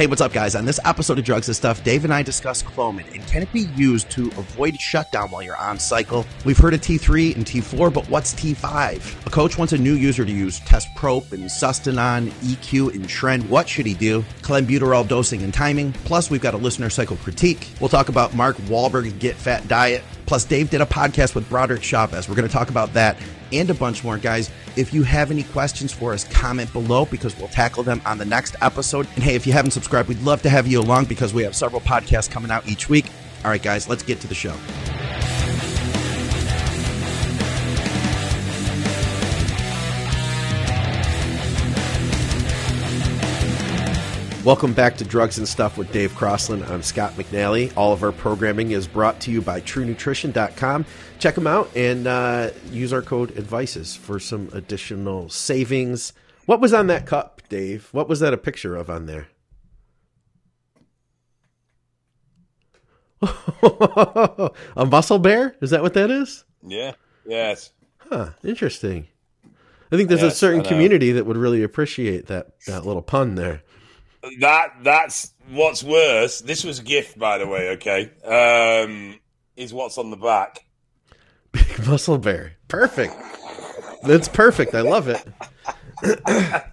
Hey, what's up, guys? On this episode of Drugs and Stuff, Dave and I discuss Clomid and can it be used to avoid shutdown while you're on cycle? We've heard of T3 and T4, but what's T5? A coach wants a new user to use Test Prop and Sustanon, EQ, and Tren. What should he do? Clenbuterol dosing and timing. Plus, we've got a listener cycle critique. We'll talk about Mark Wahlberg's Get Fat Diet. Plus, Dave did a podcast with Broderick Chavez. We're going to talk about that and a bunch more, guys. If you have any questions for us, comment below because we'll tackle them on the next episode. And hey, if you haven't subscribed, we'd love to have you along because we have several podcasts coming out each week. All right, guys, let's get to the show. Welcome back to Drugs and Stuff with Dave Crosland. I'm Scott McNally. All of our programming is brought to you by TrueNutrition.com. Check them out and uh, use our code ADVICES for some additional savings. What was on that cup, Dave? What was that a picture of on there? a muscle bear? Is that what that is? Yeah. Yes. Huh. Interesting. I think there's a certain community that would really appreciate that that little pun there. That that's what's worse. This was a gift, by the way. Okay, um, is what's on the back. Big muscle bear. Perfect. That's perfect. I love it.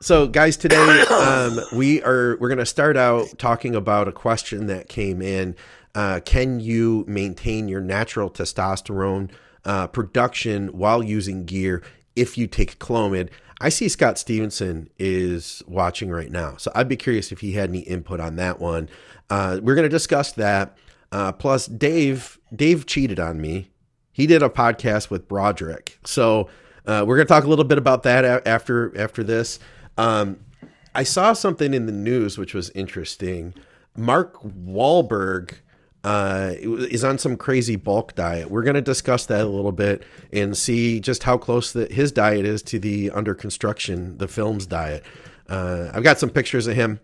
so, guys, today um, we are we're going to start out talking about a question that came in. Uh, can you maintain your natural testosterone uh, production while using gear if you take Clomid? I see Scott Stevenson is watching right now, so I'd be curious if he had any input on that one. Uh, we're going to discuss that. Uh, plus, Dave Dave cheated on me. He did a podcast with Broderick, so uh, we're going to talk a little bit about that after after this. Um, I saw something in the news which was interesting. Mark Wahlberg uh, is on some crazy bulk diet. We're going to discuss that a little bit and see just how close that his diet is to the under construction, the film's diet. Uh, I've got some pictures of him.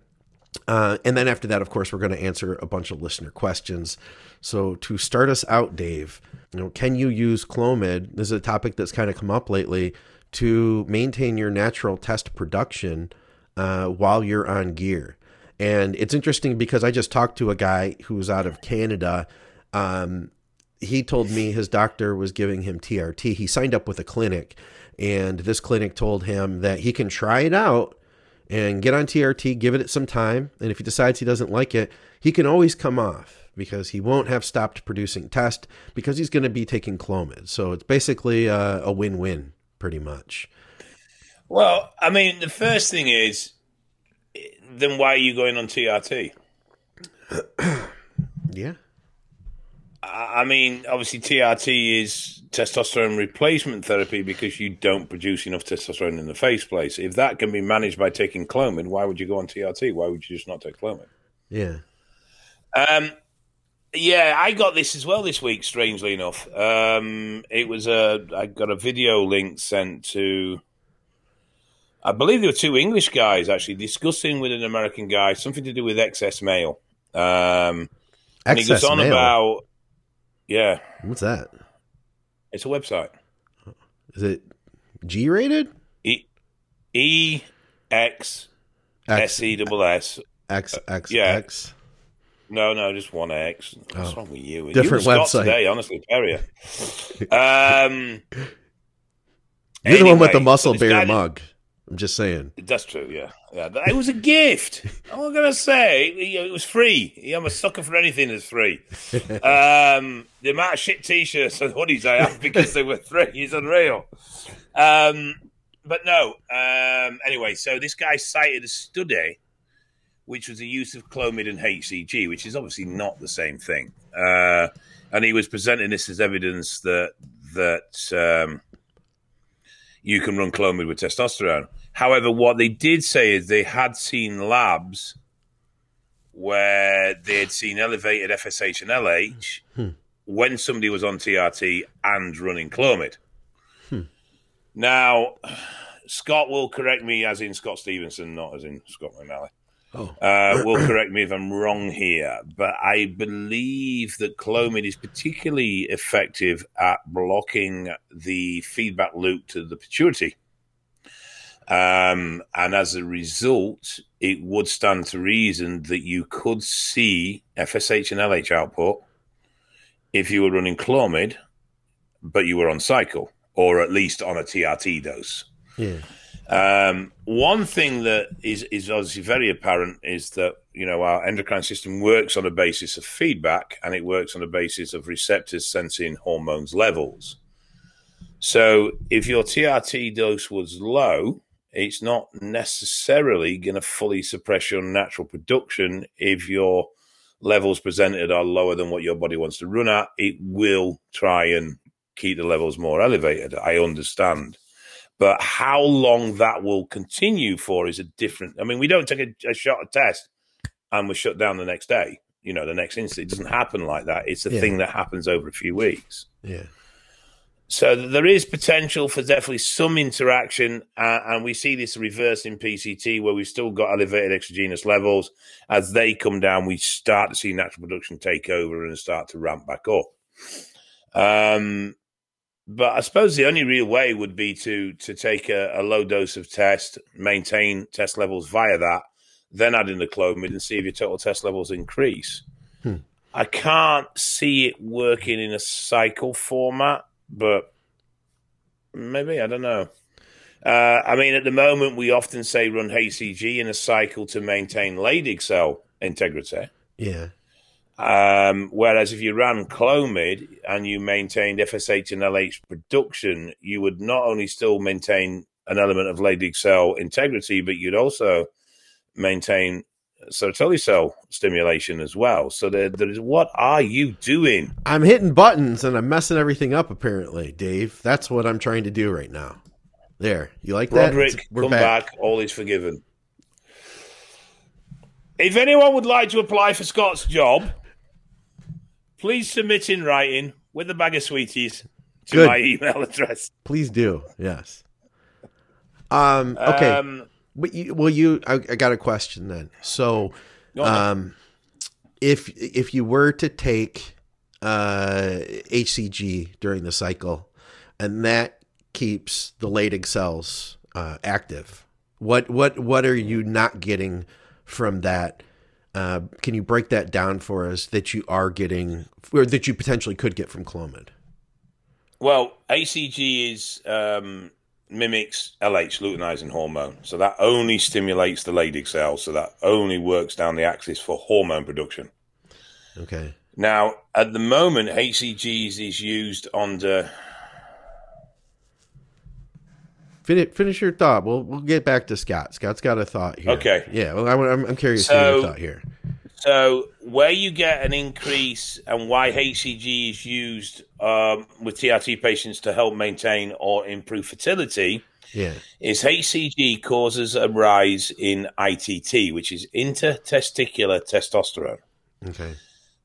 Uh, and then after that, of course, we're going to answer a bunch of listener questions. So to start us out, Dave, you know, can you use Clomid? This is a topic that's kind of come up lately to maintain your natural test production uh, while you're on gear. And it's interesting because I just talked to a guy who's out of Canada. Um, he told me his doctor was giving him TRT. He signed up with a clinic, and this clinic told him that he can try it out and get on TRT, give it some time. And if he decides he doesn't like it, he can always come off because he won't have stopped producing test because he's going to be taking Clomid. So it's basically a, a win win, pretty much. Well, I mean, the first thing is, then why are you going on TRT? Yeah. I mean, obviously, TRT is testosterone replacement therapy because you don't produce enough testosterone in the first place. If that can be managed by taking Clomid, why would you go on TRT? Why would you just not take Clomid? Yeah. Um, yeah, I got this as well this week. Strangely enough, um, it was a I got a video link sent to. I believe there were two English guys actually discussing with an American guy something to do with excess mail. Um, and he goes Excess on mail. about, yeah, What's that? it's a website. Is it G rated? E E X X S E double S. X X yeah. X. No, no, just one X. What's Oh. wrong with you? Different you website. Today, honestly, Terrier. Um, You're the one with the muscle bear mug. I'm just saying. That's true, yeah. yeah. It was a gift. I'm gonna say, it, was free. I'm a sucker for anything that's free. Um, the amount of shit t-shirts and hoodies I have because they were free is unreal. Um, but no. Um, anyway, so this guy cited a study, which was the use of Clomid and HCG, which is obviously not the same thing. Uh, and he was presenting this as evidence that that um, you can run Clomid with testosterone. However, what they did say is they had seen labs where they had seen elevated FSH and LH hmm. when somebody was on TRT and running Clomid. Hmm. Now, Scott will correct me, as in Scott Stevenson, not as in Scott McNally. Oh. Uh, will correct me if I'm wrong here, but I believe that Clomid is particularly effective at blocking the feedback loop to the pituitary. Um, and as a result, it would stand to reason that you could see FSH and LH output if you were running Clomid, but you were on cycle, or at least on a TRT dose. Yeah. Um, one thing that is, is obviously very apparent is that you know our endocrine system works on a basis of feedback, and it works on a basis of receptors sensing hormones levels. So if your TRT dose was low, it's not necessarily going to fully suppress your natural production if your levels presented are lower than what your body wants to run at. It will try and keep the levels more elevated. I understand. But how long that will continue for is a different. I mean, we don't take a, a shot of test and we're shut down the next day. You know, the next instant. It doesn't happen like that. It's a Yeah. thing that happens over a few weeks. Yeah. So there is potential for definitely some interaction, uh, and we see this reverse in PCT where we've still got elevated exogenous levels. As they come down, we start to see natural production take over and start to ramp back up. Um, but I suppose the only real way would be to to take a, a low dose of test, maintain test levels via that, then add in the clomid and see if your total test levels increase. Hmm. I can't see it working in a cycle format, but maybe I don't know. Uh, I mean, at the moment, we often say run HCG in a cycle to maintain Leydig cell integrity. Yeah. Um, whereas if you ran Clomid and you maintained FSH and LH production, you would not only still maintain an element of Leydig cell integrity, but you'd also maintain Sertoli cell stimulation as well. So there, there is what are you doing? I'm hitting buttons and I'm messing everything up. Apparently, Dave. That's what I'm trying to do right now. There. You like that? Broderick, We're come back. All is forgiven. If anyone would like to apply for Scott's job, please submit in writing with a bag of sweeties to Good. my email address. Please do. Yes. Um. Okay. Um, But you, well, you, I, I got a question then. So, um, if if you were to take uh, HCG during the cycle, and that keeps the Leydig cells uh, active, what what what are you not getting from that? Uh, can you break that down for us that you are getting, or that you potentially could get from Clomid? Well, HCG is um, mimics LH luteinizing hormone, so that only stimulates the Leydig cells, so that only works down the axis for hormone production. Okay. Now, at the moment, HCGs is used under. Finish, finish your thought. We'll we'll get back to Scott. Scott's got a thought here. Okay. Yeah. Well, I, am I'm curious to your So- thought here. So, where you get an increase and why HCG is used um, with TRT patients to help maintain or improve fertility Yeah. is HCG causes a rise in ITT, which is intratesticular testosterone. Okay.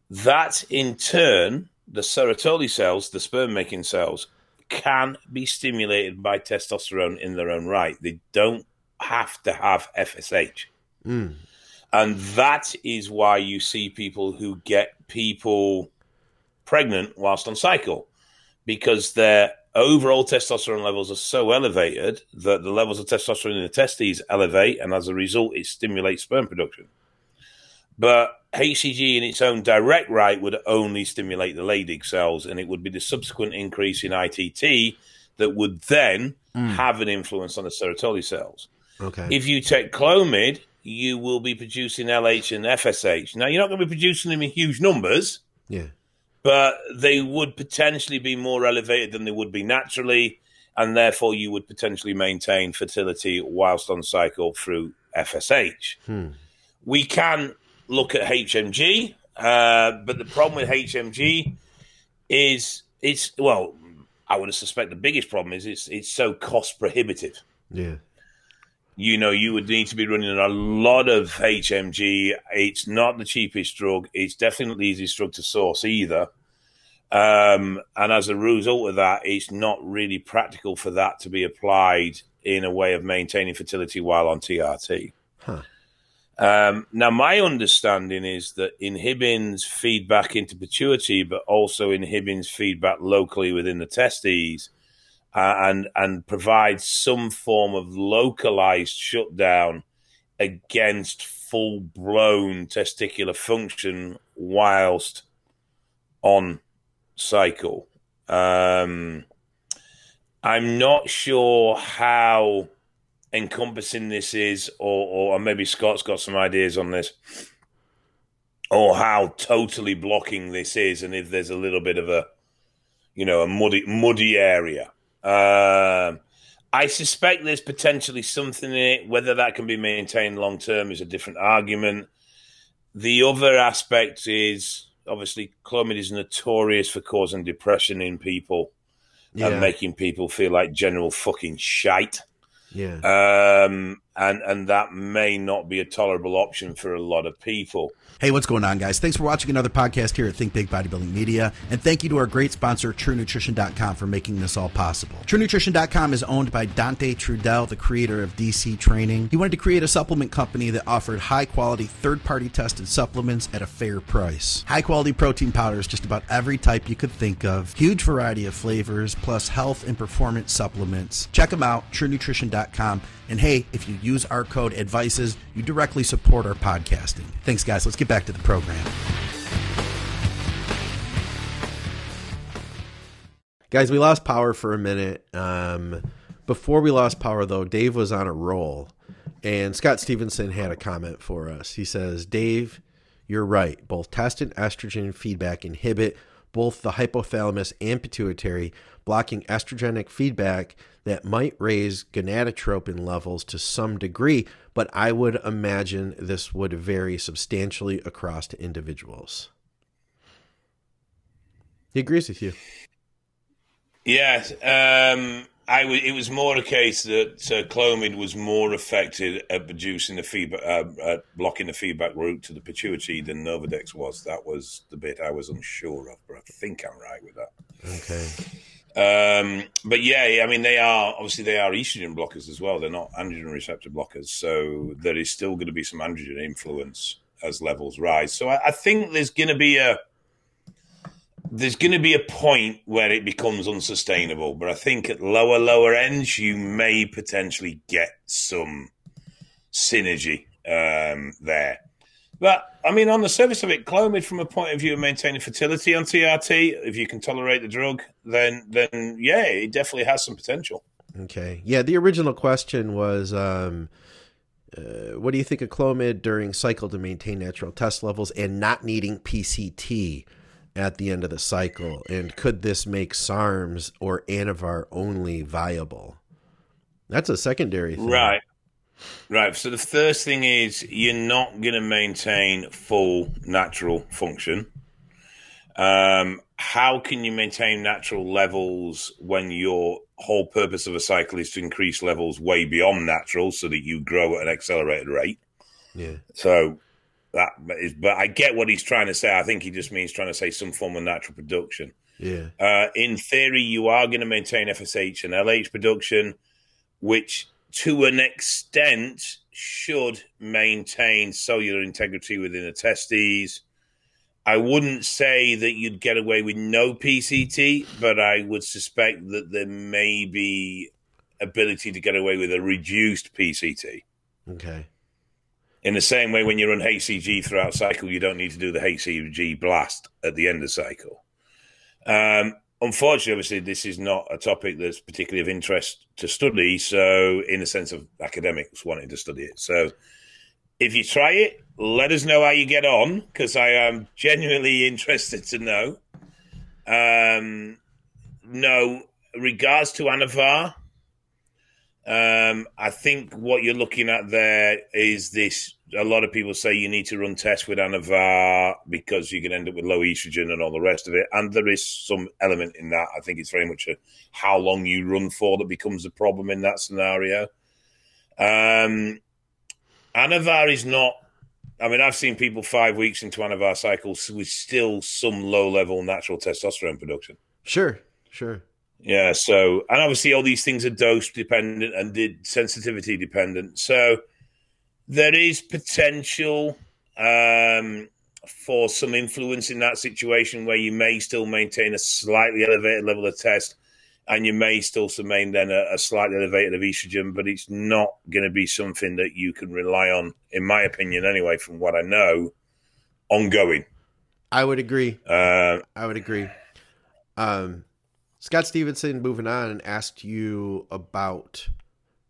That in turn, the Sertoli cells, the sperm making cells, can be stimulated by testosterone in their own right. They don't have to have FSH. Mm. And that is why you see people who get people pregnant whilst on cycle because their overall testosterone levels are so elevated that the levels of testosterone in the testes elevate, and as a result, it stimulates sperm production. But HCG in its own direct right would only stimulate the Leydig cells, and it would be the subsequent increase in ITT that would then have an influence on the Sertoli cells. Okay. If you take Clomid, you will be producing LH and FSH. Now, you're not going to be producing them in huge numbers, yeah. but they would potentially be more elevated than they would be naturally, and therefore you would potentially maintain fertility whilst on cycle through FSH. Hmm. We can look at HMG, uh, but the problem with HMG is it's well, I would suspect the biggest problem is it's it's so cost prohibitive Yeah. you know, you would need to be running a lot of HMG. It's not the cheapest drug. It's definitely not the easiest drug to source either. Um, and as a result of that, it's not really practical for that to be applied in a way of maintaining fertility while on TRT. Huh. Um, now, my understanding is that inhibins feed back into pituitary, but also inhibins feed back locally within the testes uh, and and provide some form of localized shutdown against full blown testicular function whilst on cycle. Um, I'm not sure how encompassing this is, or, or maybe Scott's got some ideas on this, or how totally blocking this is, and if there's a little bit of a, you know, a muddy muddy area. Um, I suspect there's potentially something in it. Whether that can be maintained long term is a different argument. The other aspect is obviously Clomid is notorious for causing depression in people yeah. and making people feel like general fucking shite. Yeah. Um, and and that may not be a tolerable option for a lot of people. Hey, what's going on, guys? Thanks for watching another podcast here at Think Big Bodybuilding Media. And thank you to our great sponsor, TrueNutrition.com, for making this all possible. TrueNutrition.com is owned by Dante Trudell, the creator of DC Training. He wanted to create a supplement company that offered high quality, third party tested supplements at a fair price. High quality protein powders, just about every type you could think of. Huge variety of flavors, plus health and performance supplements. Check them out, TrueNutrition.com. And hey, if you use our code ADVICES, you directly support our podcasting. Thanks, guys. Let's get back to the program. Guys, we lost power for a minute. Um, before we lost power, though, Dave was on a roll. And Scott Stevenson had a comment for us. He says, Dave, you're right. Both test and estrogen feedback inhibit both the hypothalamus and pituitary, blocking estrogenic feedback that might raise gonadotropin levels to some degree, but I would imagine this would vary substantially across individuals. He agrees with you. Yes. Um, I w- it was more a case that uh, Clomid was more affected at producing the feedback, uh, at blocking the feedback route to the pituitary than Nolvadex was. That was the bit I was unsure of, but I think I'm right with that. Okay. Um, but yeah, I mean, they are obviously they are estrogen blockers as well. They're not androgen receptor blockers, so there is still going to be some androgen influence as levels rise. So I, I think there's going to be a there's going to be a point where it becomes unsustainable. But I think at lower lower ends, you may potentially get some synergy um, there. But I mean, on the surface of it, Clomid, from a point of view of maintaining fertility on TRT, if you can tolerate the drug, then then yeah, it definitely has some potential. Okay, yeah. The original question was, um, uh, what do you think of Clomid during cycle to maintain natural test levels and not needing PCT at the end of the cycle? And could this make SARMs or Anavar only viable? That's a secondary thing. Right. Right. So the first thing is you're not going to maintain full natural function. Um, how can you maintain natural levels when your whole purpose of a cycle is to increase levels way beyond natural so that you grow at an accelerated rate? Yeah. So that is, but I get what he's trying to say. I think he just means trying to say some form of natural production. Yeah. Uh, in theory, you are going to maintain FSH and LH production, which to an extent, should maintain cellular integrity within the testes. I wouldn't say that you'd get away with no PCT, but I would suspect that there may be ability to get away with a reduced PCT. Okay. In the same way, when you run HCG throughout cycle, you don't need to do the HCG blast at the end of cycle. Um, unfortunately, obviously, this is not a topic that's particularly of interest to study. So, in the sense of academics wanting to study it, so if you try it, let us know how you get on because I am genuinely interested to know. Um, no, regards to Anavar, um, I think what you're looking at there is this. A lot of people say you need to run tests with Anavar because you can end up with low estrogen and all the rest of it. And there is some element in that. I think it's very much a how long you run for that becomes a problem in that scenario. Um, Anavar is not. I mean, I've seen people five weeks into Anavar cycles with still some low level natural testosterone production. Sure, sure. Yeah. So, and obviously, all these things are dose dependent and did sensitivity dependent. So, there is potential um, for some influence in that situation where you may still maintain a slightly elevated level of test and you may still remain then a, a slightly elevated of estrogen, but it's not going to be something that you can rely on, in my opinion, anyway, from what I know, ongoing. I would agree. Uh, I would agree. Um, Scott Stevenson, moving on, and asked you about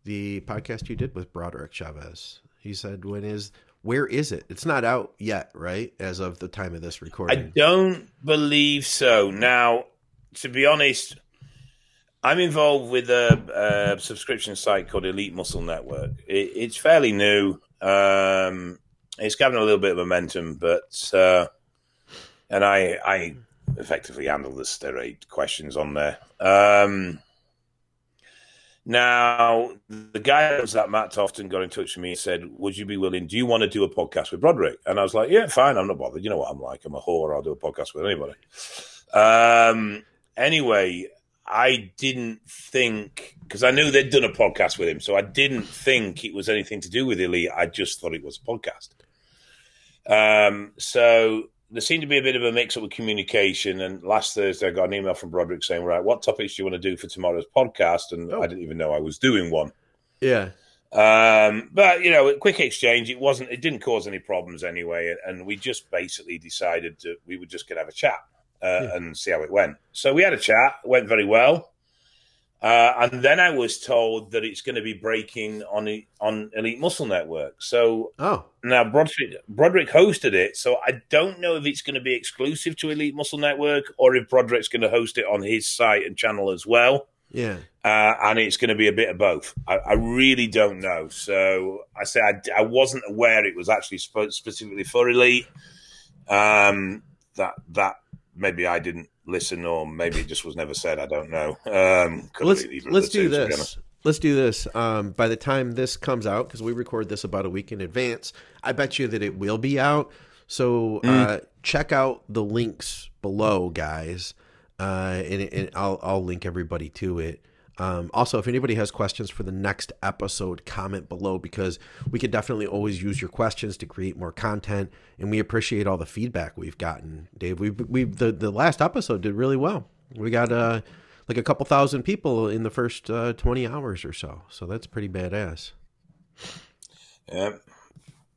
the podcast you did with Broderick Chavez. He said, "When is where is it? It's not out yet, right? As of the time of this recording." I don't believe so. Now, to be honest, I'm involved with a, a subscription site called Elite Muscle Network. It, it's fairly new. Um, it's gathering a little bit of momentum, but uh, and I I effectively handle the steroid questions on there. Um, now, the guy that was at Matt Tofton got in touch with me and said, Would you be willing? Do you want to do a podcast with Broderick? And I was like, Yeah, fine. I'm not bothered. You know what I'm like. I'm a whore. I'll do a podcast with anybody. Um, anyway, I didn't think, because I knew they'd done a podcast with him. So I didn't think it was anything to do with Elite. I just thought it was a podcast. Um, so there seemed to be a bit of a mix up with communication. And last Thursday, I got an email from Broderick saying, Right, what topics do you want to do for tomorrow's podcast? And Oh. I didn't even know I was doing one. yeah, Um, but you know, a quick exchange. It wasn't. It didn't cause any problems anyway, and we just basically decided that we were just going to have a chat uh, Yeah. and see how it went. So we had a chat. It went very well. Uh, and then I was told that it's going to be breaking on on Elite Muscle Network. So oh, now Broderick, Broderick hosted it, so I don't know if it's going to be exclusive to Elite Muscle Network or if Broderick's going to host it on his site and channel as well yeah, uh, and it's going to be a bit of both. I, I really don't know. So I say I, I wasn't aware it was actually sp- specifically for elite. Um, that that maybe I didn't listen, or maybe it just was never said. I don't know. Um, let's read either of let's do two, this. Let's do this. Um, by the time this comes out, because we record this about a week in advance, I bet you that it will be out. So uh, check out the links below, guys, uh, and, and I'll I'll link everybody to it. Um, also, if anybody has questions for the next episode, comment below because we could definitely always use your questions to create more content, and we appreciate all the feedback we've gotten. Dave, we we the the last episode did really well. We got uh like a couple thousand people in the first uh, 20 hours or so. So that's pretty badass. Yeah.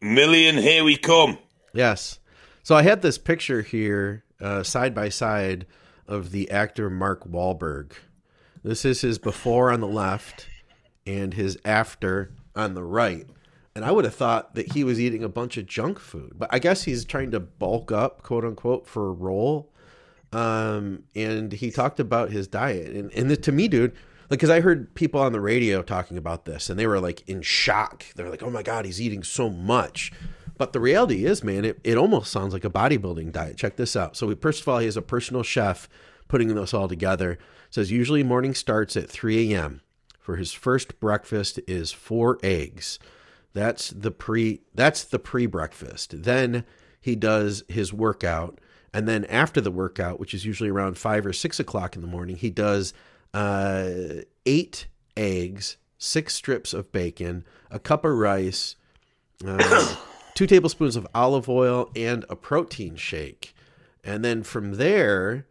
Million, here we come. Yes. So I had this picture here, uh, side by side, of the actor Mark Wahlberg. This is his before on the left and his after on the right. And I would have thought that he was eating a bunch of junk food, but I guess he's trying to bulk up, quote unquote, for a role. Um, and he talked about his diet, and and the, to me, dude, like, because I heard people on the radio talking about this, and they were like in shock. They're like, "Oh my god, he's eating so much." But the reality is, man, it, it almost sounds like a bodybuilding diet. Check this out. So, we, first of all, he has a personal chef putting this all together. Says usually morning starts at 3 a.m. For his first breakfast is four eggs. That's the pre. That's the pre-breakfast. Then he does his workout, and then after the workout, which is usually around five or six o'clock in the morning, he does uh, eight eggs, six strips of bacon, a cup of rice, uh, two tablespoons of olive oil, and a protein shake. And then from there,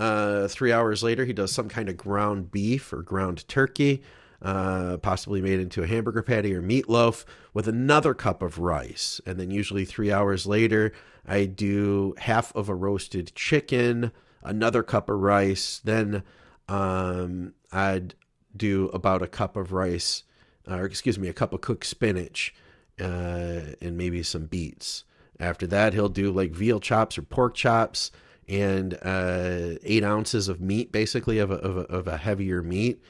uh, three hours later, he does some kind of ground beef or ground turkey, uh, possibly made into a hamburger patty or meatloaf, with another cup of rice. And then, usually, three hours later, I do half of a roasted chicken, another cup of rice. Then um, I'd do about a cup of rice, or excuse me, a cup of cooked spinach, uh, and maybe some beets. After that, he'll do like veal chops or pork chops and uh, eight ounces of meat, basically of a, of a, of a heavier meat,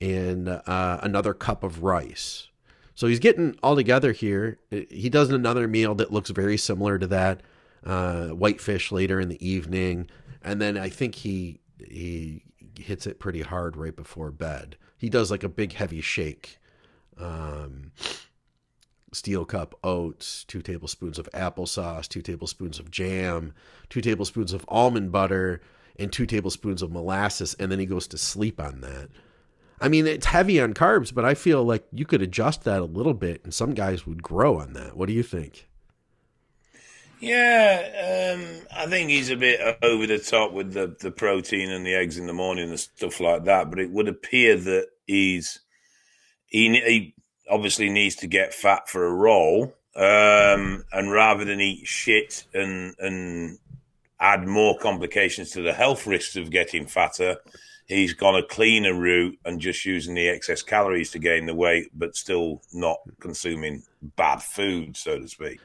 and uh, another cup of rice. So he's getting all together here. He does another meal that looks very similar to that, uh, whitefish later in the evening, and then I think he he hits it pretty hard right before bed. He does like a big heavy shake. Um, steel cut oats, two tablespoons of applesauce, two tablespoons of jam, two tablespoons of almond butter, and two tablespoons of molasses, and then he goes to sleep on that. I mean, it's heavy on carbs, but I feel like you could adjust that a little bit, and some guys would grow on that. What do you think? Yeah, um, I think he's a bit over the top with the, the protein and the eggs in the morning and stuff like that. But it would appear that he's he, he obviously needs to get fat for a role. um, and rather than eat shit and and add more complications to the health risks of getting fatter, he's gone a cleaner route and just using the excess calories to gain the weight, but still not consuming bad food, so to speak.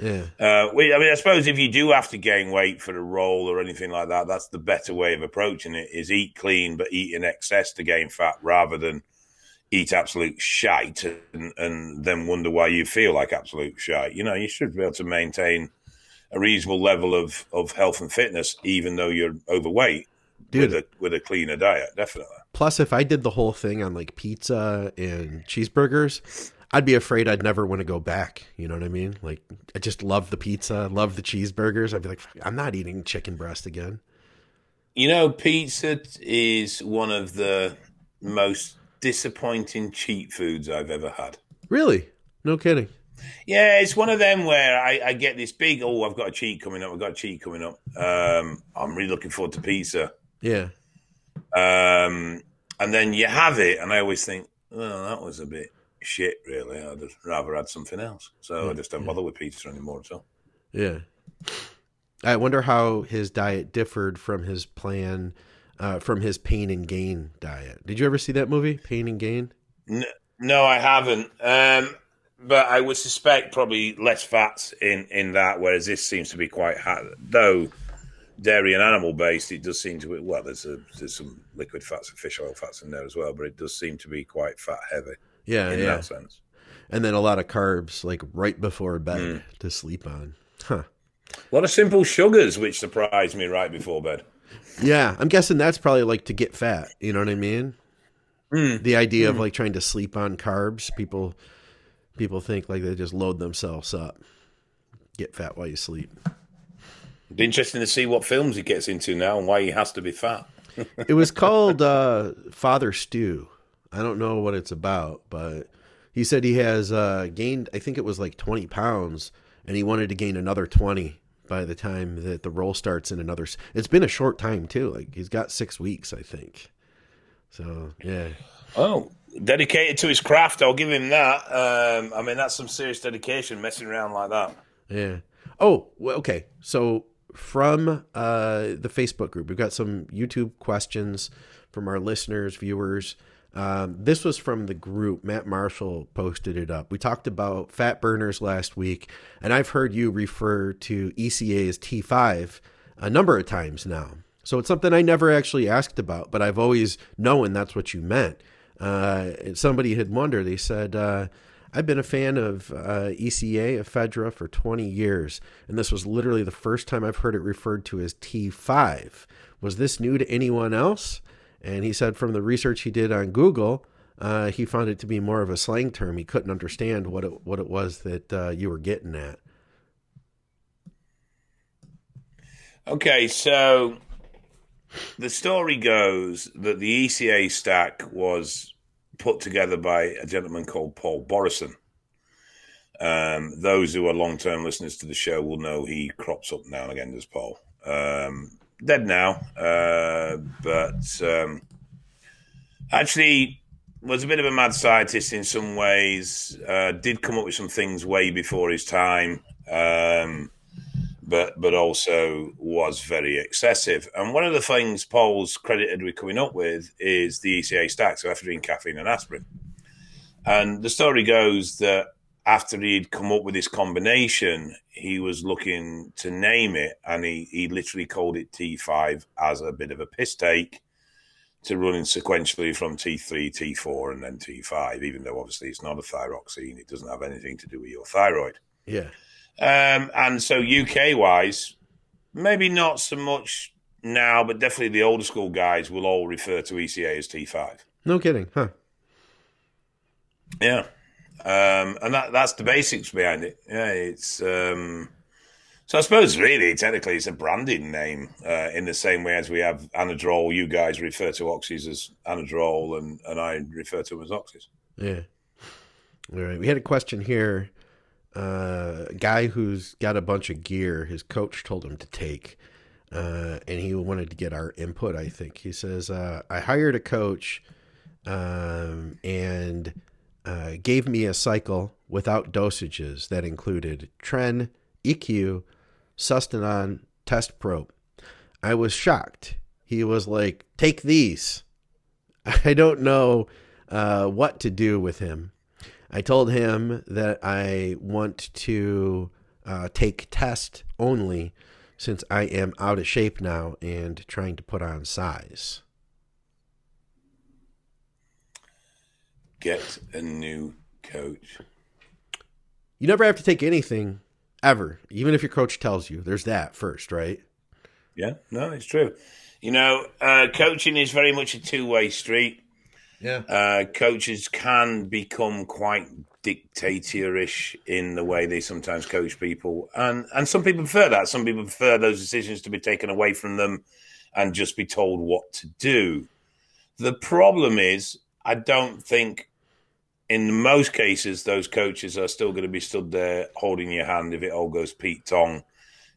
Yeah. Uh, we, I mean, I suppose if you do have to gain weight for a role or anything like that, that's the better way of approaching it: is eat clean but eat in excess to gain fat, rather than eat absolute shite and, and then wonder why you feel like absolute shite. You know, you should be able to maintain a reasonable level of, of health and fitness, even though you're overweight, Dude. with a with a cleaner diet, definitely. Plus, if I did the whole thing on like pizza and cheeseburgers, I'd be afraid I'd never want to go back. You know what I mean? Like, I just love the pizza, love the cheeseburgers. I'd be like, I'm not eating chicken breast again. You know, pizza is one of the most disappointing cheat foods I've ever had. Really? No kidding. Yeah, it's one of them where I, I get this big, oh, I've got a cheat coming up, I've got a cheat coming up. Um, I'm really looking forward to pizza. Yeah. Um, and then you have it, and I always think, well, that was a bit shit, really. I'd rather had something else. So I just don't bother with pizza anymore at all. Yeah. I wonder how his diet differed from his plan, uh, from his pain and gain diet. Did you ever see that movie, Pain and Gain? N- No, I haven't. Um, but I would suspect probably less fats in, in that, whereas this seems to be quite hot. Though dairy and animal based, it does seem to be, well, there's, a, there's some liquid fats and fish oil fats in there as well, but it does seem to be quite fat heavy Yeah, in yeah. that sense. And then a lot of carbs, like right before bed to sleep on. Huh. A lot of simple sugars, which surprised me right before bed. Yeah, I'm guessing that's probably like to get fat. You know what I mean? The idea of like trying to sleep on carbs, people people think like they just load themselves up, get fat while you sleep. Be interesting to see what films he gets into now and why he has to be fat. It was called uh, Father Stu. I don't know what it's about, but he said he has uh, gained. I think it was like 20 pounds, and he wanted to gain another 20 by the time that the role starts in another. It's been a short time too. Like he's got six weeks, I think. So yeah, Oh, dedicated to his craft. I'll give him that. Um, I mean, that's some serious dedication, messing around like that. Yeah. Oh, well, okay. So from uh, the Facebook group, we've got some YouTube questions from our listeners, viewers. Um, this was from the group. Matt Marshall posted it up. We talked about fat burners last week, and I've heard you refer to ECA as T5 a number of times now. So it's something I never actually asked about, but I've always known that's what you meant. Uh, somebody had wondered. They said, uh, I've been a fan of uh, ECA, ephedra, for 20 years, and this was literally the first time I've heard it referred to as T5. Was this new to anyone else? And he said from the research he did on Google, uh, he found it to be more of a slang term. He couldn't understand what it what it was that uh, you were getting at. Okay, so the story goes that the ECA stack was put together by a gentleman called Paul Borison. Um, those who are long term listeners to the show will know he crops up now and again as Paul. Um, dead now, uh, but um, actually was a bit of a mad scientist in some ways. Uh, did come up with some things way before his time. Um, but but also was very excessive. And one of the things Paul's credited with coming up with is the ECA stack, so ephedrine, caffeine, and aspirin. And the story goes that after he'd come up with this combination, he was looking to name it, and he, he literally called it T5 as a bit of a piss take to running sequentially from T3, T4, and then T5, even though obviously it's not a thyroxine, it doesn't have anything to do with your thyroid. Yeah. Um, and so UK wise, maybe not so much now, but definitely the older school guys will all refer to ECA as T5. No kidding, huh? Yeah. Um, and that, that's the basics behind it. Yeah, it's um, so I suppose really technically it's a branding name uh, in the same way as we have Anadrol. You guys refer to oxys as Anadrol, and, and I refer to them as oxys. Yeah. All right. We had a question here uh, guy who's got a bunch of gear his coach told him to take, uh, and he wanted to get our input. I think he says uh, I hired a coach, um, and uh, gave me a cycle without dosages that included Tren, EQ, Sustanon, Test Prop. I was shocked. He was like, "Take these." I don't know uh, what to do with him. I told him that I want to uh, take test only since I am out of shape now and trying to put on size. Get a new coach. You never have to take anything ever, even if your coach tells you. There's that first, right? Yeah, no, it's true. You know, uh, coaching is very much a two way street. Yeah. Uh, coaches can become quite dictatorish in the way they sometimes coach people, and and some people prefer that. Some people prefer those decisions to be taken away from them and just be told what to do. The problem is, I don't think in most cases those coaches are still going to be stood there holding your hand if it all goes Pete Tong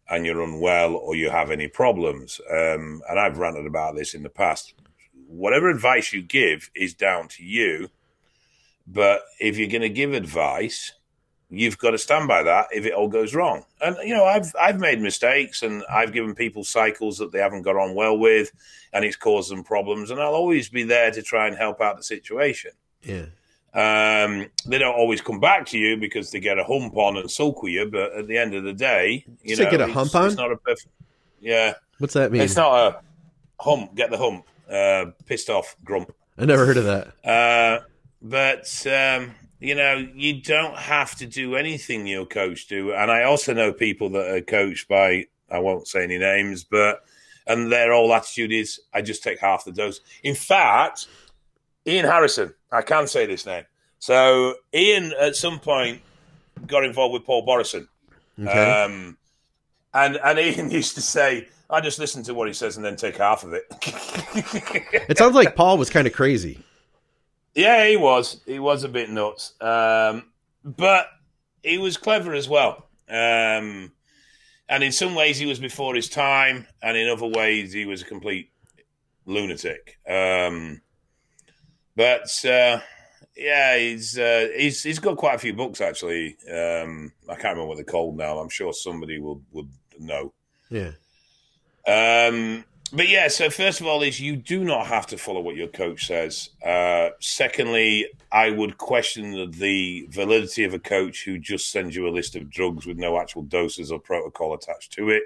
and you're unwell or you have any problems. Um, and I've ranted about this in the past. Whatever advice you give is down to you. But if you're going to give advice, you've got to stand by that if it all goes wrong. And you know, I've I've made mistakes and I've given people cycles that they haven't got on well with, and it's caused them problems. And I'll always be there to try and help out the situation. Yeah. Um, they don't always come back to you because they get a hump on and sulk with you. But at the end of the day, you Say know, get a it's- hump on? It's not a perfect. Yeah, What's that mean? it's not a hump. Get the hump. Uh, pissed off grump. I never heard of that. Uh, but um, you know, you don't have to do anything your coach do. And I also know people that are coached by I won't say any names, but and their whole attitude is I just take half the dose. In fact, Ian Harrison, I can say this name. So Ian at some point got involved with Paul Borison. Okay. Um, and and Ian used to say, I just listen to what he says and then take half of it. it sounds like Paul was kind of crazy. Yeah, he was. He was a bit nuts, um, but he was clever as well. Um, and in some ways, he was before his time, and in other ways, he was a complete lunatic. Um, but uh, yeah, he's uh, he's he's got quite a few books actually. Um, I can't remember what they're called now. I'm sure somebody will would know. Yeah. Um, but yeah, so first of all, is you do not have to follow what your coach says. Uh, secondly, I would question the, validity of a coach who just sends you a list of drugs with no actual doses or protocol attached to it.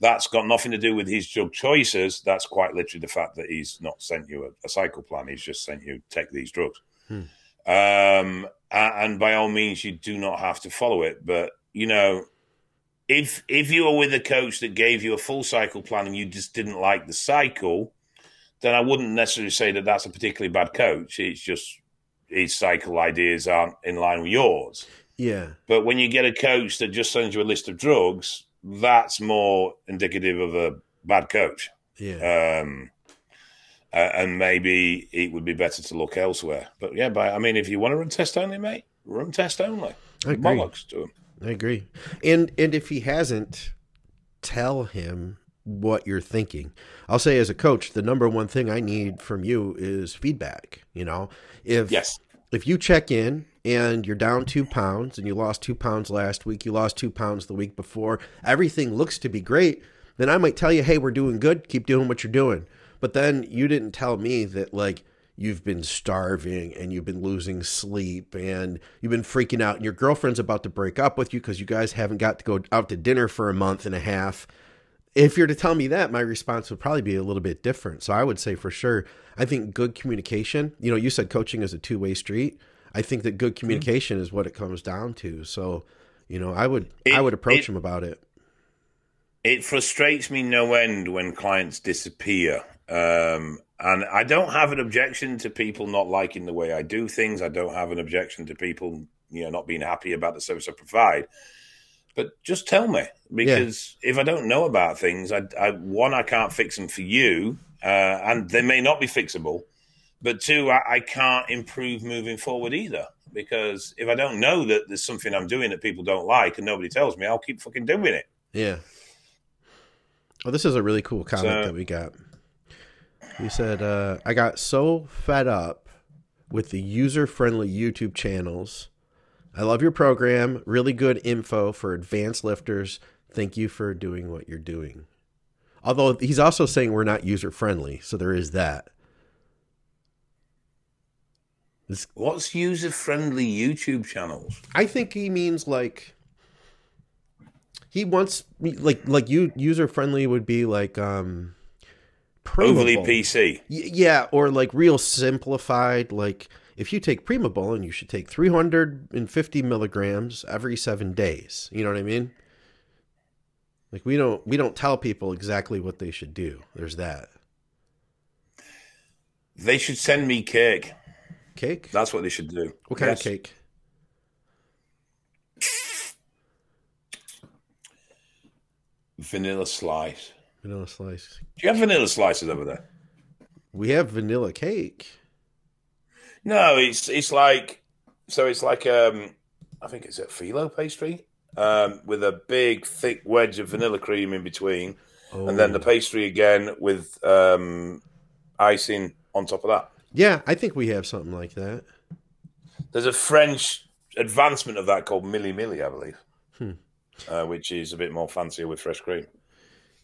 That's got nothing to do with his drug choices. That's quite literally the fact that he's not sent you a, a cycle plan. He's just sent you take these drugs. Hmm. Um, and by all means, you do not have to follow it. But you know, if if you were with a coach that gave you a full cycle plan and you just didn't like the cycle, then I wouldn't necessarily say that that's a particularly bad coach. It's just his cycle ideas aren't in line with yours. Yeah. But when you get a coach that just sends you a list of drugs, that's more indicative of a bad coach. Yeah. Um, uh, and maybe it would be better to look elsewhere. But yeah, but I mean, if you want to run test only, mate, run test only. Bollocks to him. I agree. And and if he hasn't, tell him what you're thinking. I'll say as a coach, the number one thing I need from you is feedback. You know, if Yes. if you check in and you're down two pounds and you lost two pounds last week, you lost two pounds the week before, everything looks to be great, then I might tell you, hey, we're doing good, keep doing what you're doing. But then you didn't tell me that like you've been starving and you've been losing sleep and you've been freaking out and your girlfriend's about to break up with you because you guys haven't got to go out to dinner for a month and a half if you're to tell me that, my response would probably be a little bit different. So I would say for sure, I think good communication. You know, you said coaching is a two way street. I think that good mm-hmm. communication is what it comes down to. So, you know, I would I would approach it- him about it. It frustrates me no end when clients disappear. Um, and I don't have an objection to people not liking the way I do things. I don't have an objection to people, you know, not being happy about the service I provide. But just tell me because if I don't know about things, I, I one I can't fix them for you, uh, and they may not be fixable. but two, I, I can't improve moving forward either because if I don't know that there's something I'm doing that people don't like and nobody tells me, I'll keep fucking doing it. Yeah. Oh, this is a really cool comment So- that we got. He said, uh, I got so fed up with the user friendly YouTube channels. I love your program. Really good info for advanced lifters. Thank you for doing what you're doing. Although he's also saying we're not user friendly. So there is that. What's user friendly YouTube channels? I think he means like he wants like like you user friendly would be like um Overly PC. Y- yeah, or like real simplified. Like if you take Primabol, you should take 350 milligrams every seven days. You know what I mean? Like we don't we don't tell people exactly what they should do. There's that They should send me cake. cake. That's what they should do. What kind Yes. of cake? Vanilla slice. Vanilla slice. Do you have vanilla slices over there? We have vanilla cake. No, it's it's like so it's like um I think it's a phyllo pastry um with a big thick wedge of vanilla cream in between Oh. and then the pastry again with um icing on top of that. yeah, I think we have something like that. There's a French advancement of that called Milli Milli, I believe. Hmm. Uh, which is a bit more fancier with fresh cream.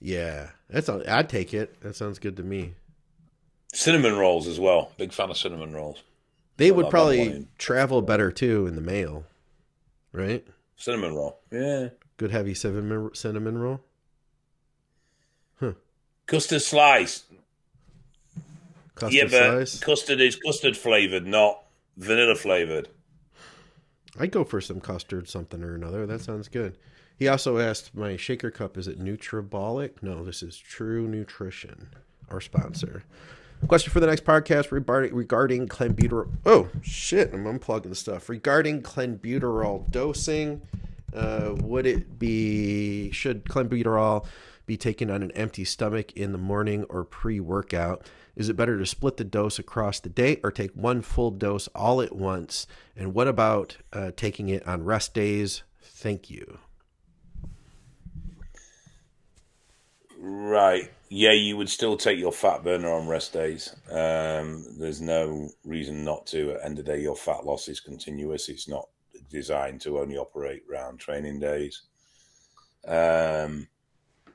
Yeah, that's I'd take it. That sounds good to me. Cinnamon rolls as well. Big fan of cinnamon rolls. They would probably travel better too in the mail, right? Cinnamon roll. Yeah. Good heavy cinnamon cinnamon roll. Huh. Custard slice. Custard yeah, but slice. custard is custard flavored, not vanilla flavored. I'd go for some custard something or another. That sounds good. He also asked, "My shaker cup is it Nutribolic? No, this is True Nutrition, our sponsor." Question for the next podcast regarding clenbuterol. Oh shit! I'm unplugging stuff regarding clenbuterol dosing. Uh, would it be should clenbuterol be taken on an empty stomach in the morning or pre-workout? Is it better to split the dose across the day or take one full dose all at once? And what about uh, taking it on rest days? Thank you. Right. Yeah, you would still take your fat burner on rest days. Um, there's no reason not to. At the end of the day, your fat loss is continuous. It's not designed to only operate around training days. Um,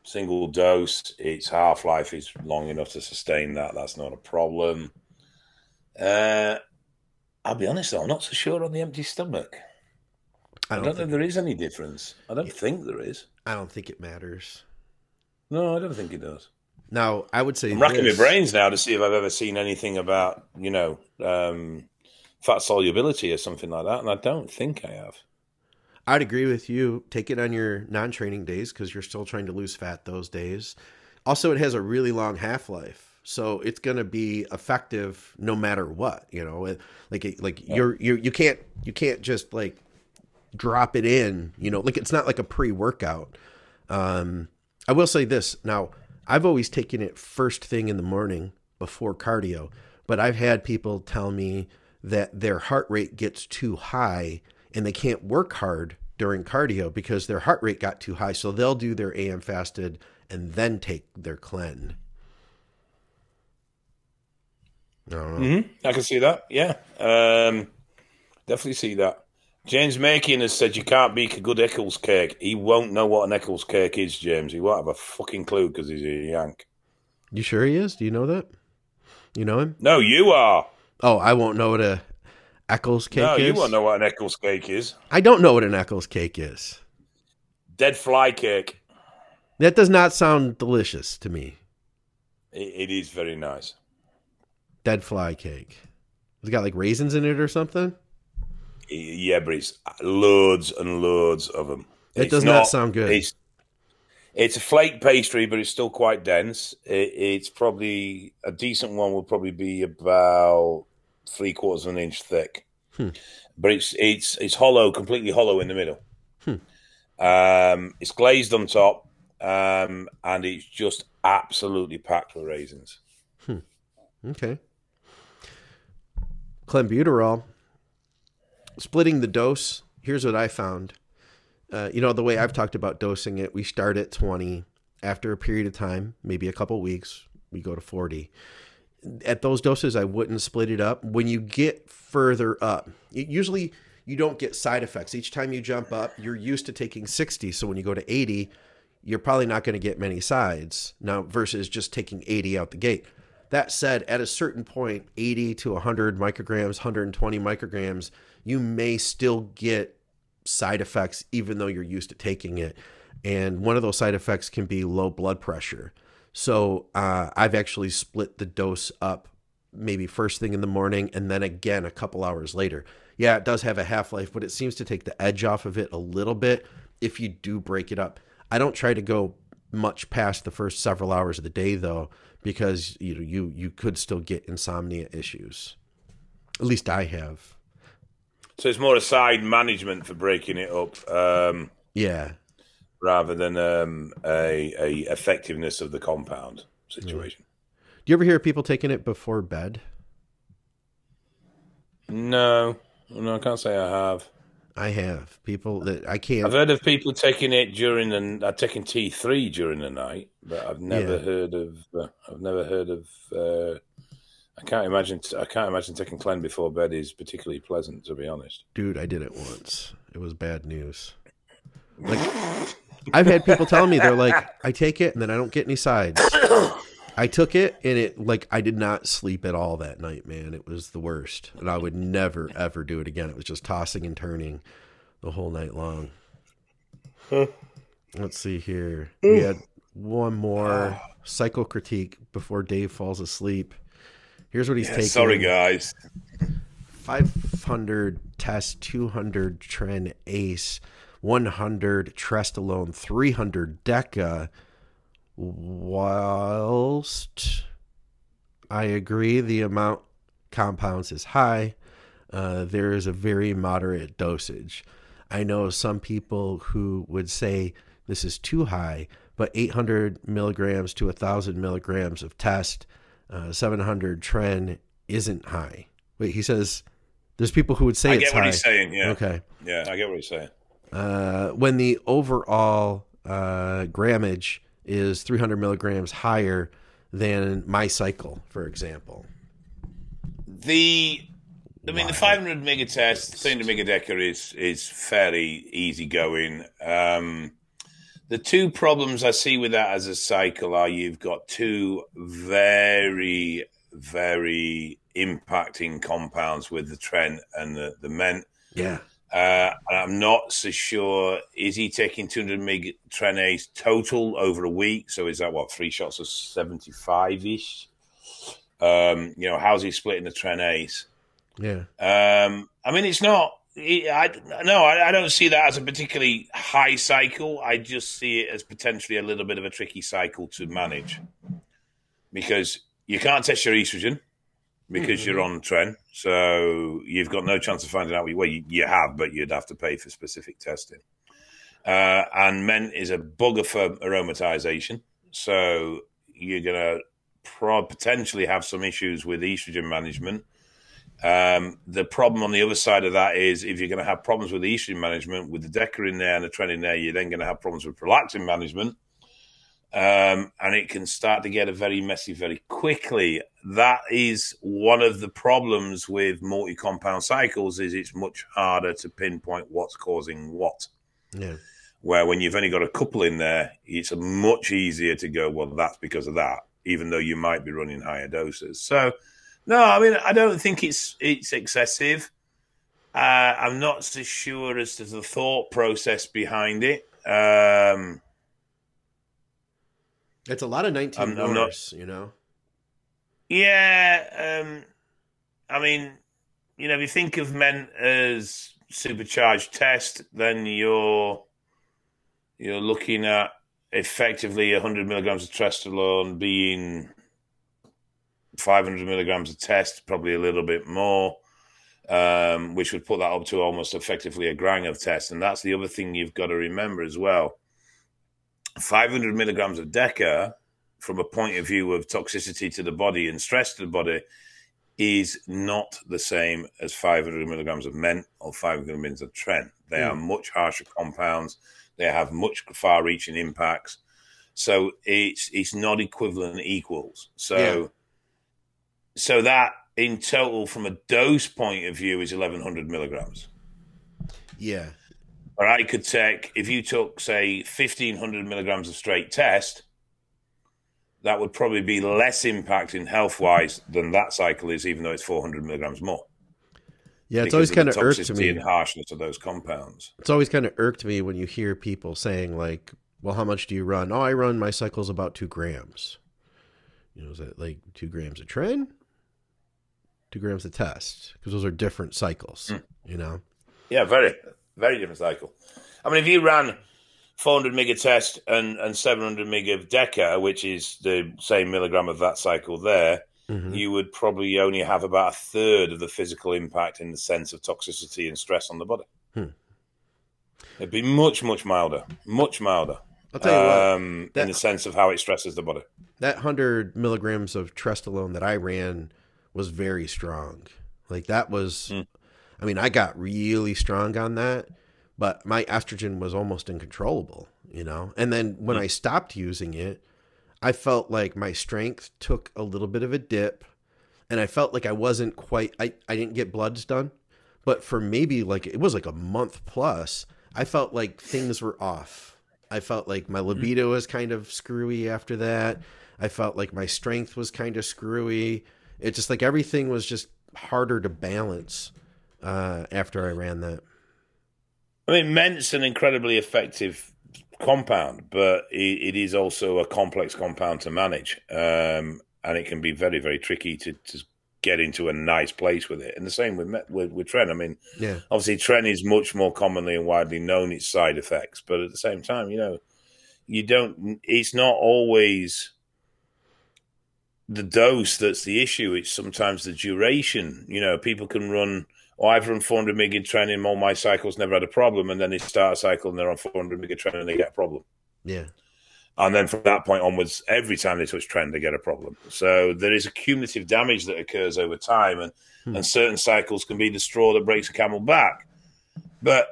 single dose, its half life is long enough to sustain that. That's not a problem. Uh, I'll be honest, though, I'm not so sure on the empty stomach. I I don't, don't think, think there is any difference. I don't think there is. I don't think it matters. No, I don't think it does. Now, I would say I'm racking my brains now to see if I've ever seen anything about, you know, um, fat solubility or something like that, and I don't think I have. I'd agree with you. Take it on your non-training days because you're still trying to lose fat those days. Also, it has a really long half-life, so it's going to be effective no matter what. You know, It- like it- like you're you you can't you can't just like drop it in. You know, like it's not like a pre-workout. Um, I will say this now. I've always taken it first thing in the morning before cardio, but I've had people tell me that their heart rate gets too high and they can't work hard during cardio because their heart rate got too high. So they'll do their AM fasted and then take their clen. I. Mm-hmm. I can see that. Yeah, um, definitely see that. James Makin has said you can't beat a good Eccles cake. He won't know what an Eccles cake is, James. He won't have a fucking clue because he's a Yank. You sure he is? Do you know that? You know him? No, you are. Oh, I won't know what a Eccles cake no, is. you won't know what an Eccles cake is. I don't know what an Eccles cake is. Dead fly cake. That does not sound delicious to me. It, it is very nice. Dead fly cake. It's got like raisins in it or something. Yeah, but it's loads and loads of them. It It's does not sound good. It's it's a flake pastry, but it's still quite dense. It, it's probably a decent one. Will probably be about three quarters of an inch thick, Hmm. but it's it's it's hollow, completely hollow in the middle. Hmm. Um, it's glazed on top, um, and it's just absolutely packed with raisins. Okay. clenbuterol, splitting the dose. Here's what I found. Uh, you know the way I've talked about dosing it. We start at 20. After a period of time, maybe a couple weeks, we go to 40. At those doses, I wouldn't split it up. When you get further up, usually you don't get side effects. Each time you jump up, you're used to taking 60. So when you go to 80, you're probably not going to get many sides now versus just taking 80 out the gate. That said, at a certain point, 80 to 100 micrograms, 120 micrograms, you may still get side effects even though you're used to taking it. And one of those side effects can be low blood pressure. So uh, I've actually split the dose up maybe first thing in the morning and then again a couple hours later. Yeah, it does have a half life, but it seems to take the edge off of it a little bit if you do break it up. I don't try to go much past the first several hours of the day though, because you know you you could still get insomnia issues. At least I have. So it's more a side management for breaking it up. Um, yeah, rather than um, a, a effectiveness of the compound situation. Do you ever hear people taking it before bed? No, no, I can't say I have. I have people that I can't. I've heard of people taking it during the uh, taking T three during the night, but I've never yeah. heard of. Uh, I've never heard of. Uh, I can't imagine. I can't imagine taking Clen before bed is particularly pleasant, to be honest. Dude, I did it once. It was bad news. Like I've had people tell me they're like, I take it and then I don't get any sides. I took it and it like I did not sleep at all that night, man. It was the worst. And I would never ever do it again. It was just tossing and turning the whole night long. Let's see here. We had one more cycle critique before Dave falls asleep. Here's what he's yeah, taking. Sorry guys. 500 test 200 tren ace 100 Trestolone, 300 Deca. Whilst I agree the amount compounds is high, uh, there is a very moderate dosage. I know some people who would say this is too high, but 800 milligrams to 1,000 milligrams of test, uh, 700 tren isn't high. Wait, he says there's people who would say I it's high. I get what he's saying. Yeah. Okay. Yeah, I get what he's saying uh, when the overall uh, grammage is 300 milligrams higher than my cycle, for example. The, I mean, the 500 megatest, 300 megadeca is is fairly easy going. Um, the two problems I see with that as a cycle are you've got two very, very impacting compounds with the tren and the, the ment. Yeah. Uh, I'm not so sure. Is he taking 200 mig Trenace total over a week? So is that what three shots of 75 ish? Um, you know, how's he splitting the Trenace? Yeah. Um, I mean, it's not. I no, I, I, don't see that as a particularly high cycle. I just see it as potentially a little bit of a tricky cycle to manage because you can't test your estrogen because mm-hmm. you're on tren. So you've got no chance of finding out. Well, you, you have, but you'd have to pay for specific testing. Uh, and ment is a bugger for aromatization. So you're going to pro- potentially have some issues with estrogen management. Um, the problem on the other side of that is if you're going to have problems with the estrogen management, with the Deca in there and the tren in there, you're then going to have problems with prolactin management um, and it can start to get a very messy very quickly. That is one of the problems with multi-compound cycles is it's much harder to pinpoint what's causing what. Yeah. Where when you've only got a couple in there, it's much easier to go, well, that's because of that, even though you might be running higher doses. So, no, I mean, I don't think it's it's excessive. Uh, I'm not so sure as to the thought process behind it. Um, it's a lot of 19 I'm, I'm not, you know? Yeah. Um, I mean, you know, if you think of ment as supercharged test, then you're you're looking at effectively 100 milligrams of trestolone being 500 milligrams of test, probably a little bit more, um, which would put that up to almost effectively a gram of test. And that's the other thing you've got to remember as well. 500 milligrams of Deca, from a point of view of toxicity to the body and stress to the body, is not the same as 500 milligrams of ment or 500 milligrams of tren. They mm. are much harsher compounds. They have much far-reaching impacts. So it's it's not equivalent equals. So. So that in total, from a dose point of view, is 1100 milligrams. Yeah. Or I could take if you took say 1500 milligrams of straight test that would probably be less impacting health wise than that cycle is, even though it's 400 milligrams more. Yeah, it's always kind of irked me. and harshness of those compounds. It's always kind of irked me when you hear people saying like, "Well, how much do you run?" Oh, I run my cycles about two grams. You know, is that like two grams of tren? Two grams of test because those are different cycles. Mm. You know. Yeah, very, very different cycle. I mean, if you ran 400 meg of test and, and 700 meg of Deca, which is the same milligram of that cycle there, mm-hmm. you would probably only have about a third of the physical impact in the sense of toxicity and stress on the body. Hmm. It'd be much, much milder, much milder. I'll tell you um, what, that, in the sense of how it stresses the body. That 100 milligrams of Trestolone that I ran was very strong. Like that was, hmm. I mean, I got really strong on that but my estrogen was almost uncontrollable, you know. And then when mm. I stopped using it, I felt like my strength took a little bit of a dip and I felt like I wasn't quite I, I didn't get bloods done. But for maybe like it was like a month plus, I felt like things were off. I felt like my mm. libido was kind of screwy after that. I felt like my strength was kind of screwy. It just like everything was just harder to balance uh, after I ran that. I mean, ment's an incredibly effective compound, but it, it is also a complex compound to manage, um, and it can be very, very tricky to, to get into a nice place with it. And the same with with, with Tren. I mean, yeah. obviously Tren is much more commonly and widely known its side effects, but at the same time, you know, you don't. It's not always the dose that's the issue. It's sometimes the duration. You know, people can run oh, I've run 400 meg in training, all my cycles never had a problem. And then they start a cycle and they're on 400 meg training and they get a problem. Yeah. And then from that point onwards, every time they touch tren, they get a problem. So there is a cumulative damage that occurs over time, and, hmm. and certain cycles can be the straw that breaks a camel back. But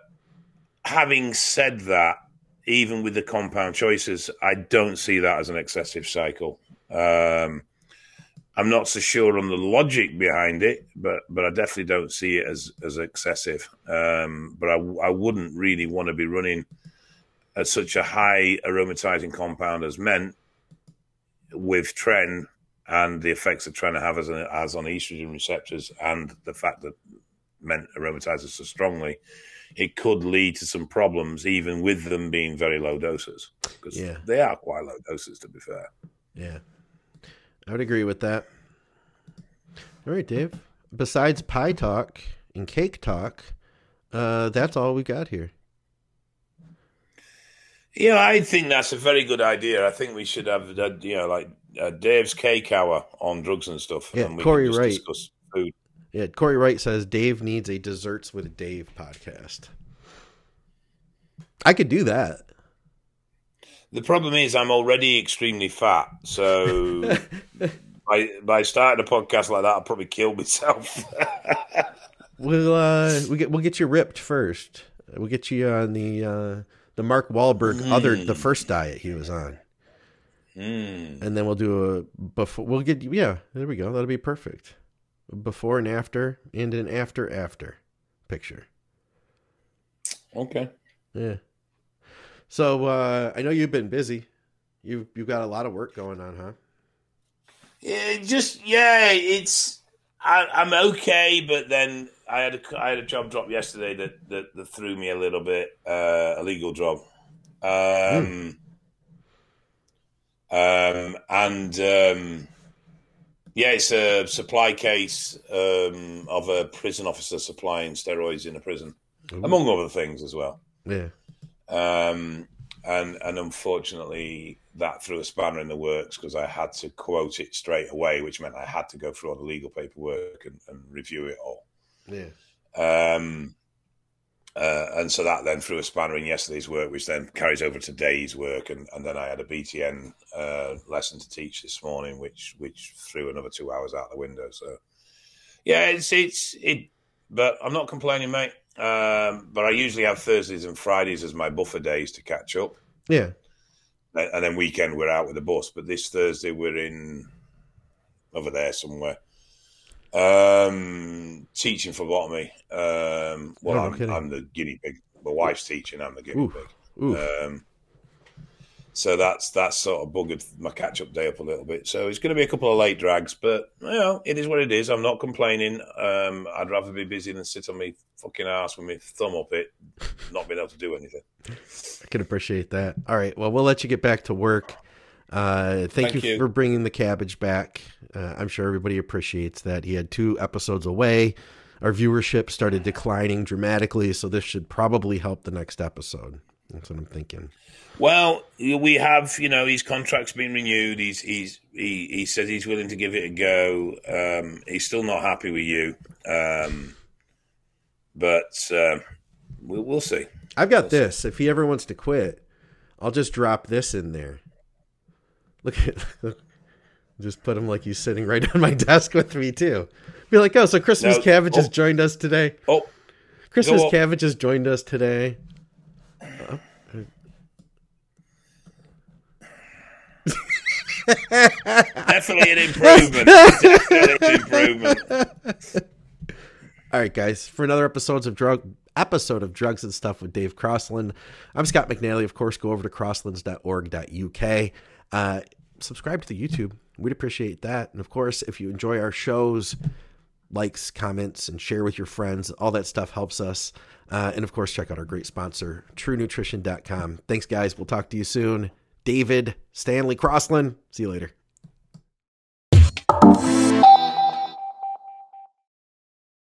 having said that, even with the compound choices, I don't see that as an excessive cycle. Um, I'm not so sure on the logic behind it, but but I definitely don't see it as as excessive. Um, but I, I wouldn't really want to be running at such a high aromatizing compound as ment with tren and the effects that tren have as, an, as on estrogen receptors and the fact that ment aromatizes so strongly, it could lead to some problems even with them being very low doses because yeah. they are quite low doses to be fair. Yeah. I would agree with that. All right, Dave. Besides pie talk and cake talk, uh, that's all we got here. Yeah, I think that's a very good idea. I think we should have, uh, you know, like uh, Dave's cake hour on drugs and stuff. Yeah, and Corey Wright. food. Yeah, Corey Wright says Dave needs a desserts with Dave podcast. I could do that. The problem is I'm already extremely fat, so by by starting a podcast like that, I'll probably kill myself. we'll uh, we get we'll get you ripped first. We'll get you on the uh, the Mark Wahlberg mm. other the first diet he was on, mm. and then we'll do a before. We'll get you yeah. There we go. That'll be perfect. Before and after, and an after after picture. Okay. Yeah. So uh, I know you've been busy. You've you've got a lot of work going on, huh? Yeah, just yeah, it's I, am okay, but then I had a I had a job drop yesterday that that, that threw me a little bit. Uh, a legal job, um, mm. um, and um, yeah, it's a supply case um, of a prison officer supplying steroids in a prison, Ooh. among other things as well. Yeah. Um, and and unfortunately that threw a spanner in the works because I had to quote it straight away, which meant I had to go through all the legal paperwork and, and review it all. Yeah. Um, uh, and so that then threw a spanner in yesterday's work, which then carries over to today's work, and, and then I had a BTN uh, lesson to teach this morning, which which threw another two hours out the window. So Yeah, it's it's it, but I'm not complaining, mate. Um, but I usually have Thursdays and Fridays as my buffer days to catch up, Yeah. and then weekend we're out with the bus. But this Thursday we're in over there somewhere, um, teaching phlebotomy. Um, well, Oh, I'm, kidding. I'm the guinea pig. My wife's teaching. I'm the guinea Oof. pig. Oof. Um, so that's that's sort of buggered my catch up day up a little bit. So it's going to be a couple of late drags, but you know, it is what it is. I'm not complaining. Um, I'd rather be busy than sit on my fucking ass with my thumb up it, not being able to do anything. I can appreciate that. All right. Well, we'll let you get back to work. Uh, thank, Thank you, you. for bringing the cabbage back. Uh, I'm sure everybody appreciates that. He had two episodes away. Our viewership started declining dramatically, so this should probably help the next episode. That's what I'm thinking. Well, we have, you know, his contract's been renewed. He's he's he, he says he's willing to give it a go. Um, he's still not happy with you, um, but um, we'll, we'll see. I've got this. If he ever wants to quit, I'll just drop this in there. Look at just put him like he's sitting right on my desk with me too. Be like, oh, so Christmas No, Cabbage has oh. joined us today. Oh, Christmas Go. Cabbage has joined us today. definitely an improvement. definitely an improvement. All right, guys, for another episodes of drug episode of drugs and stuff with Dave Crosland. I'm Scott McNally. Of course, go over to crosslands.org.uk. Uh, subscribe to the YouTube. We'd appreciate that. And of course, if you enjoy our shows, likes, comments, and share with your friends. All that stuff helps us. Uh, and of course, check out our great sponsor, TrueNutrition.com. Thanks, guys. We'll talk to you soon. David Stanley Crosland. See you later.